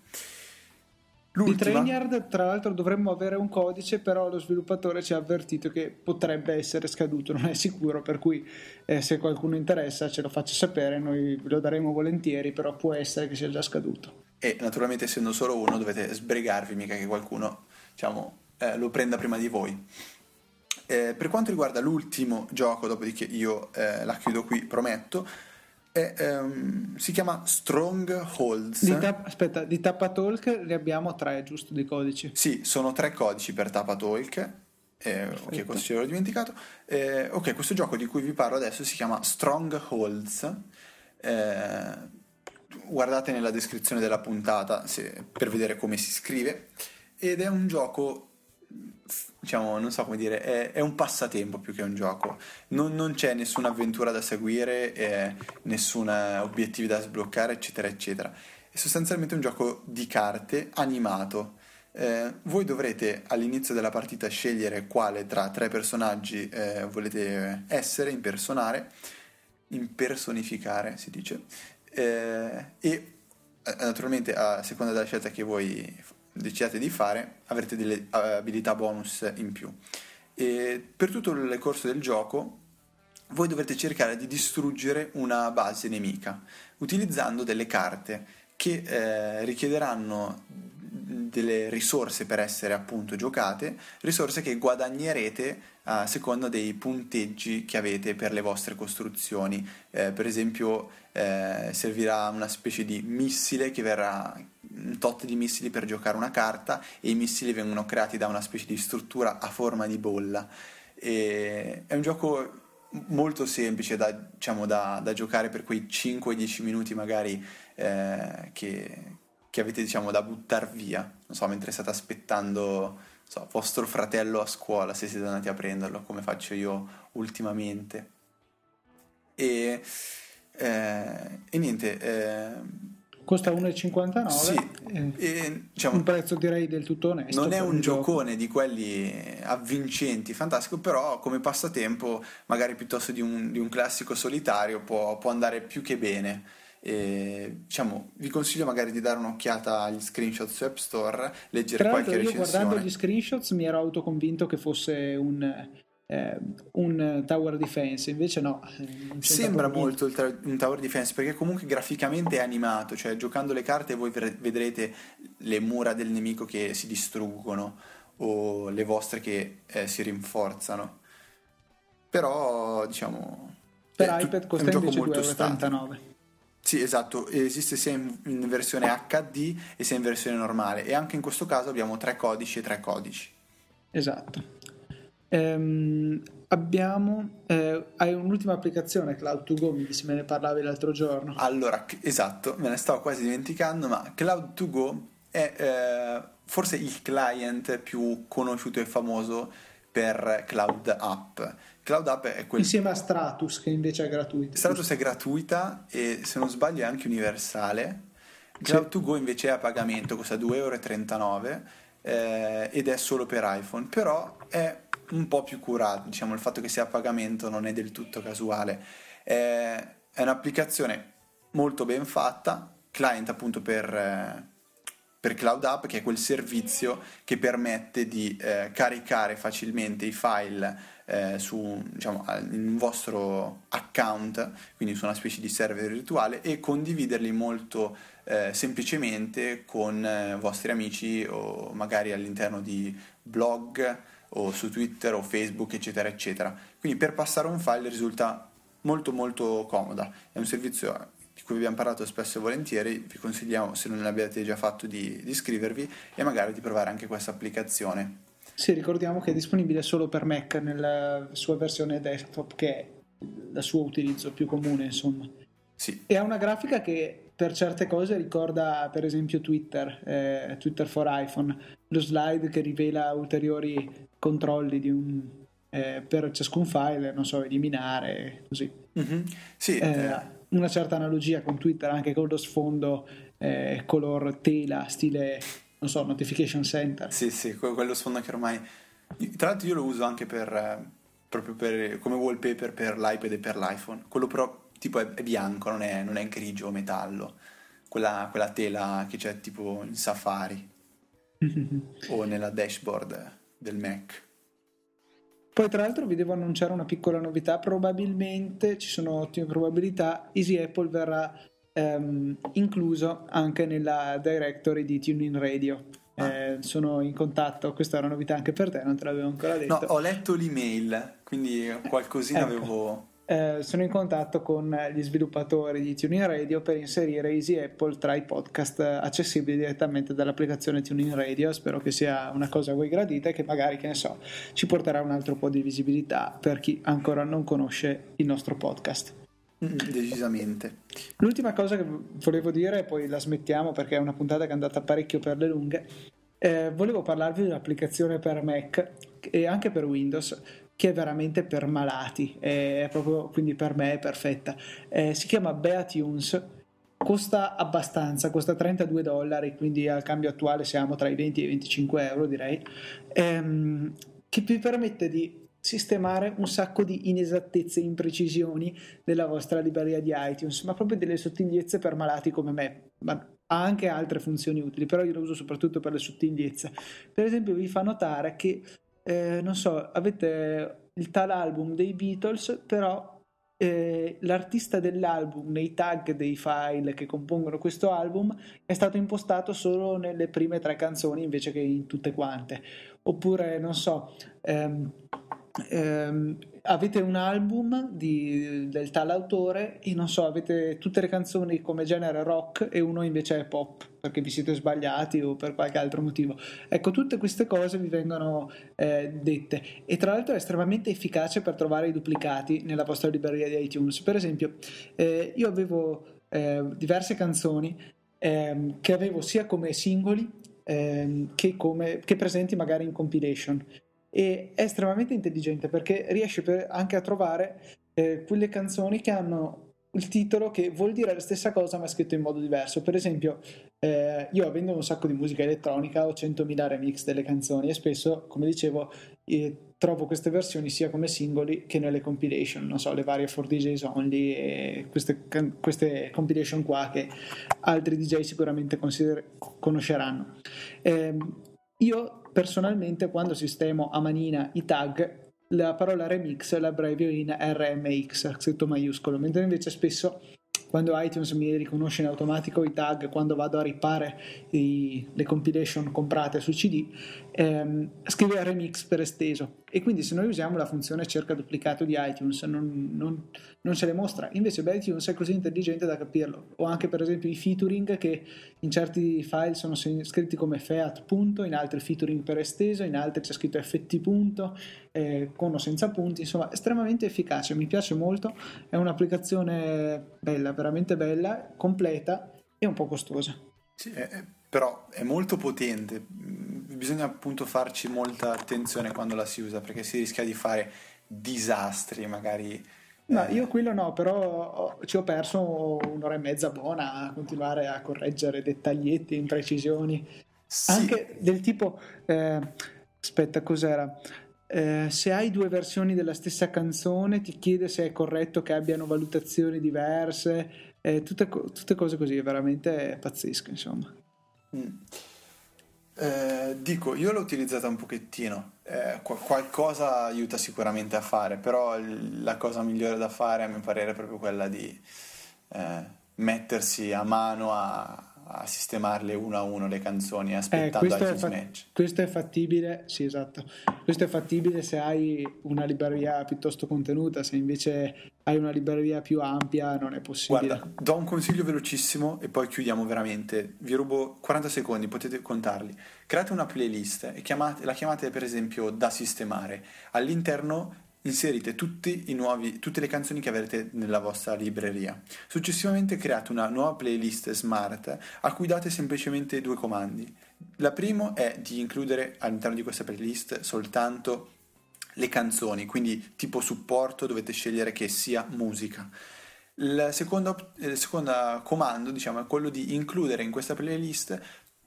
L'ultima... Il Trainyard, tra l'altro, dovremmo avere un codice, però lo sviluppatore ci ha avvertito che potrebbe essere scaduto, non è sicuro, per cui eh, se qualcuno interessa ce lo faccia sapere, noi lo daremo volentieri, però può essere che sia già scaduto. E naturalmente essendo solo uno dovete sbrigarvi, mica che qualcuno diciamo, eh, lo prenda prima di voi. Eh, per quanto riguarda l'ultimo gioco, dopodiché io eh, la chiudo qui, prometto, è, um, si chiama Strongholds. Di tap- aspetta, di Tapatalk ne abbiamo tre, giusto, di codici? Sì, sono tre codici per Tapatalk. Eh, ok, questo l'ho dimenticato. Eh, ok, questo gioco di cui vi parlo adesso si chiama Strongholds. Eh, guardate nella descrizione della puntata se, per vedere come si scrive. Ed è un gioco diciamo, non so come dire, è, è, un passatempo più che un gioco. Non, non c'è nessuna avventura da seguire, eh, nessun obiettivi da sbloccare, eccetera, eccetera. È sostanzialmente un gioco di carte animato. Eh, voi dovrete all'inizio della partita scegliere quale tra tre personaggi eh, volete essere, impersonare, impersonificare si dice, eh, e eh, naturalmente a seconda della scelta che voi decidiate di fare avrete delle abilità bonus in più. E per tutto il corso del gioco voi dovrete cercare di distruggere una base nemica utilizzando delle carte che eh, richiederanno delle risorse per essere appunto giocate, risorse che guadagnerete a seconda dei punteggi che avete per le vostre costruzioni. Eh, per esempio eh, servirà una specie di missile che verrà un tot di missili per giocare una carta e i missili vengono creati da una specie di struttura a forma di bolla. E è un gioco molto semplice da, diciamo, da, da giocare per quei 5-10 minuti magari eh, che, che, avete diciamo, da buttare via, non so, mentre state aspettando so, vostro fratello a scuola, se siete andati a prenderlo, come faccio io ultimamente. E, eh, e niente... Eh, costa 1,59 sì, eh, e, diciamo, un prezzo direi del tutto onesto non è un giocone di quelli avvincenti fantastico però come passatempo magari piuttosto di un, di un classico solitario può, può, andare più che bene. E, diciamo, vi consiglio magari di dare un'occhiata agli screenshot su App Store leggere Tra qualche io recensione. guardando gli screenshots mi ero autoconvinto che fosse un eh, un tower defense, invece no. Sembra molto tra- un tower defense perché comunque graficamente è animato, cioè giocando le carte voi vedrete le mura del nemico che si distruggono o le vostre che eh, si rinforzano. Però diciamo... Per iPad costa invece 2,39 Sì, esatto, esiste sia in, in versione HD e sia in versione normale e anche in questo caso abbiamo tre codici e tre codici. Esatto. Ehm, abbiamo eh, hai un'ultima applicazione Cloud2Go mi me ne parlavi l'altro giorno. Allora esatto me ne stavo quasi dimenticando ma Cloud2Go è eh, forse il client più conosciuto e famoso per Cloud App. Cloud App è quel... insieme a Stratus che invece è gratuita. Stratus è gratuita e se non sbaglio è anche universale. Cloud2Go invece è a pagamento costa 2,39 euro eh, ed è solo per iPhone però è un po' più curato, diciamo il fatto che sia a pagamento non è del tutto casuale, è, è un'applicazione molto ben fatta, client appunto per, eh, per Cloud App, che è quel servizio che permette di eh, caricare facilmente i file eh, su diciamo, un vostro account, quindi su una specie di server virtuale, e condividerli molto eh, semplicemente con eh, vostri amici o magari all'interno di blog o su Twitter o Facebook, eccetera, eccetera. Quindi per passare un file risulta molto molto comoda. È un servizio di cui abbiamo parlato spesso e volentieri, vi consigliamo se non l'abbiate già fatto di, di iscrivervi e magari di provare anche questa applicazione. Sì, ricordiamo che è disponibile solo per Mac nella sua versione desktop, che è il suo utilizzo più comune, insomma. Sì. E ha una grafica che per certe cose ricorda per esempio Twitter, eh, Twitter for iPhone, lo slide che rivela ulteriori controlli un, eh, per ciascun file, non so, eliminare, così. Mm-hmm. Sì, eh, eh, una certa analogia con Twitter, anche con lo sfondo eh, color tela, stile, non so, Notification Center. Sì, sì, quello sfondo che ormai... Tra l'altro io lo uso anche per, eh, proprio per, come wallpaper per l'iPad e per l'iPhone. Quello però tipo è, è bianco, non è, non è grigio o metallo. Quella, quella, tela che c'è tipo in Safari o nella dashboard del Mac. Poi tra l'altro vi devo annunciare una piccola novità, probabilmente ci sono ottime probabilità, Easy Apple verrà ehm, incluso anche nella directory di TuneIn Radio. Ah. Eh, sono in contatto, questa è una novità anche per te, non te l'avevo ancora detto. No, ho letto l'email, quindi qualcosina ecco. avevo eh, sono in contatto con gli sviluppatori di Tuning Radio per inserire Easy Apple tra i podcast accessibili direttamente dall'applicazione Tuning Radio. Spero che sia una cosa a voi gradita e che magari, che ne so, ci porterà un altro po' di visibilità per chi ancora non conosce il nostro podcast. Mm, decisamente. L'ultima cosa che volevo dire, poi la smettiamo perché è una puntata che è andata parecchio per le lunghe. Eh, volevo parlarvi di un'applicazione per Mac e anche per Windows che è veramente per malati, è proprio quindi per me è perfetta. Eh, si chiama Beatunes, costa abbastanza, costa 32 dollari, quindi al cambio attuale siamo tra i 20 e i 25 euro direi, ehm, che vi permette di sistemare un sacco di inesattezze e imprecisioni della vostra libreria di iTunes, ma proprio delle sottigliezze per malati come me. Ma ha anche altre funzioni utili, però io lo uso soprattutto per le sottigliezze. Per esempio, vi fa notare che eh, non so, avete il tal album dei Beatles, però eh, l'artista dell'album nei tag dei file che compongono questo album è stato impostato solo nelle prime tre canzoni invece che in tutte quante. Oppure, non so, ehm, ehm, avete un album di, del tal autore e non so, avete tutte le canzoni come genere rock e uno invece è pop perché vi siete sbagliati o per qualche altro motivo. Ecco, tutte queste cose vi vengono eh, dette e tra l'altro è estremamente efficace per trovare i duplicati nella vostra libreria di iTunes. Per esempio, eh, io avevo eh, diverse canzoni ehm, che avevo sia come singoli ehm, che, come, che presenti magari in compilation e è estremamente intelligente perché riesce per, anche a trovare eh, quelle canzoni che hanno il titolo che vuol dire la stessa cosa ma scritto in modo diverso. Per esempio, eh, io avendo un sacco di musica elettronica ho 100.000 remix delle canzoni e spesso, come dicevo, eh, trovo queste versioni sia come singoli che nelle compilation, non so, le varie for DJs only e queste, queste compilation qua che altri DJ sicuramente consider- conosceranno. Eh, io personalmente quando sistemo a manina i tag la parola remix l'abbrevio in RMX, scritto maiuscolo, mentre invece spesso quando iTunes mi riconosce in automatico i tag quando vado a ripare i, le compilation comprate su CD, ehm, scrive remix per esteso e quindi se noi usiamo la funzione cerca duplicato di iTunes non, non, non ce le mostra, invece iTunes è così intelligente da capirlo, o anche per esempio i featuring che in certi file sono scritti come feat punto, in altri featuring per esteso, in altri c'è scritto ft punto, eh, con o senza punti, insomma estremamente efficace, mi piace molto, è un'applicazione bella, veramente bella, completa e un po' costosa. Sì, però è molto potente, bisogna appunto farci molta attenzione quando la si usa perché si rischia di fare disastri magari. No, eh... io quello no, però ci ho perso un'ora e mezza buona a continuare a correggere dettaglietti, imprecisioni, sì. anche del tipo, eh, aspetta, cos'era? Eh, se hai due versioni della stessa canzone ti chiede se è corretto che abbiano valutazioni diverse, eh, tutte, tutte, cose così, è veramente pazzesco insomma. Mm. Eh, dico, io l'ho utilizzata un pochettino, eh, qu- qualcosa aiuta sicuramente a fare, però l- la cosa migliore da fare a mio parere è proprio quella di eh, mettersi a mano a, a sistemarle uno a uno le canzoni aspettando eh, iTunes fa- Match. Questo è fattibile, sì esatto, questo è fattibile se hai una libreria piuttosto contenuta, se invece hai una libreria più ampia non è possibile. Guarda, do un consiglio velocissimo e poi chiudiamo veramente, vi rubo 40 secondi, potete contarli. Create una playlist e chiamate, la chiamate per esempio da sistemare, all'interno inserite nuovi, tutte le canzoni che avrete nella vostra libreria. Successivamente create una nuova playlist smart a cui date semplicemente due comandi. La prima è di includere all'interno di questa playlist soltanto le canzoni, quindi tipo supporto dovete scegliere che sia musica. Il secondo, il secondo comando diciamo, è quello di includere in questa playlist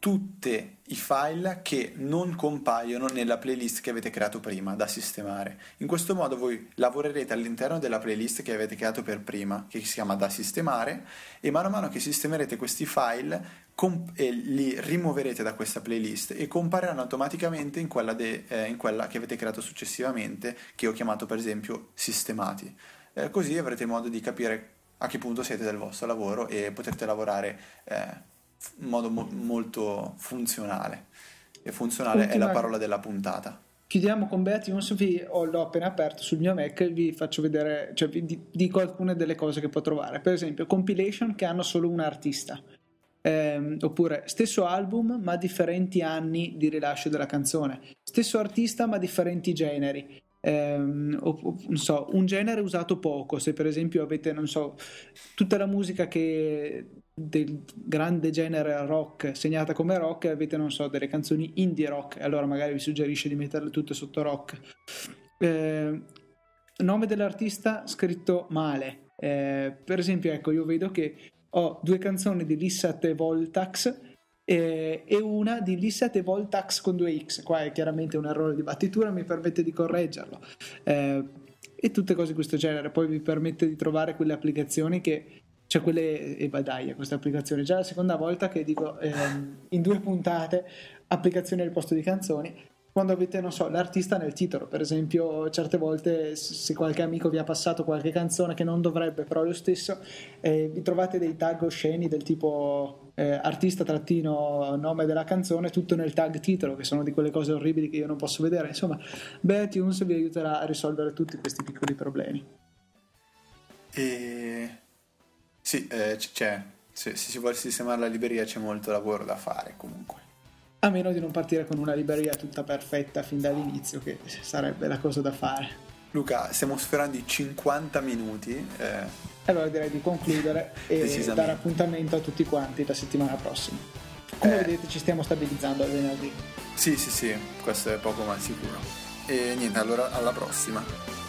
tutti i file che non compaiono nella playlist che avete creato prima da sistemare. In questo modo voi lavorerete all'interno della playlist che avete creato per prima, che si chiama da sistemare, e mano a mano che sistemerete questi file comp- li rimuoverete da questa playlist e compareranno automaticamente in quella, de- eh, in quella, che avete creato successivamente, che ho chiamato per esempio sistemati. Eh, così avrete modo di capire a che punto siete del vostro lavoro e potrete lavorare eh, in modo mo- molto funzionale. E funzionale Ultima... è la parola della puntata. Chiudiamo con Beatimus, vi ho, l'ho appena aperto sul mio Mac e vi faccio vedere, cioè vi dico alcune delle cose che può trovare. Per esempio, compilation che hanno solo un artista. Eh, oppure stesso album ma differenti anni di rilascio della canzone, stesso artista ma differenti generi, eh, o, non so, un genere usato poco, se per esempio avete, non so, tutta la musica che del grande genere rock segnata come rock avete non so delle canzoni indie rock allora magari vi suggerisce di metterle tutte sotto rock. Eh, nome dell'artista scritto male. Eh, per esempio ecco io vedo che ho due canzoni di Lissat e Voltax eh, e una di Lissat e Voltax con due X. Qua è chiaramente un errore di battitura mi permette di correggerlo. Eh, e tutte cose di questo genere. Poi vi permette di trovare quelle applicazioni che cioè quelle e Badaia questa applicazione già la seconda volta che dico ehm, in due puntate applicazioni al posto di canzoni quando avete, non so, l'artista nel titolo. Per esempio, certe volte se qualche amico vi ha passato qualche canzone che non dovrebbe, però lo stesso, eh, vi trovate dei tag osceni del tipo eh, artista trattino nome della canzone, tutto nel tag titolo, che sono di quelle cose orribili che io non posso vedere. Insomma, iTunes vi aiuterà a risolvere tutti questi piccoli problemi. E... Sì, eh, c'è. Se, se si vuole sistemare la libreria c'è molto lavoro da fare comunque. A meno di non partire con una libreria tutta perfetta fin dall'inizio, che sarebbe la cosa da fare. Luca, stiamo sferrando i 50 minuti. Eh... Allora direi di concludere e dare appuntamento a tutti quanti la settimana prossima. Come eh... vedete ci stiamo stabilizzando al venerdì. Sì, sì, sì, questo è poco ma sicuro. E niente, allora alla prossima.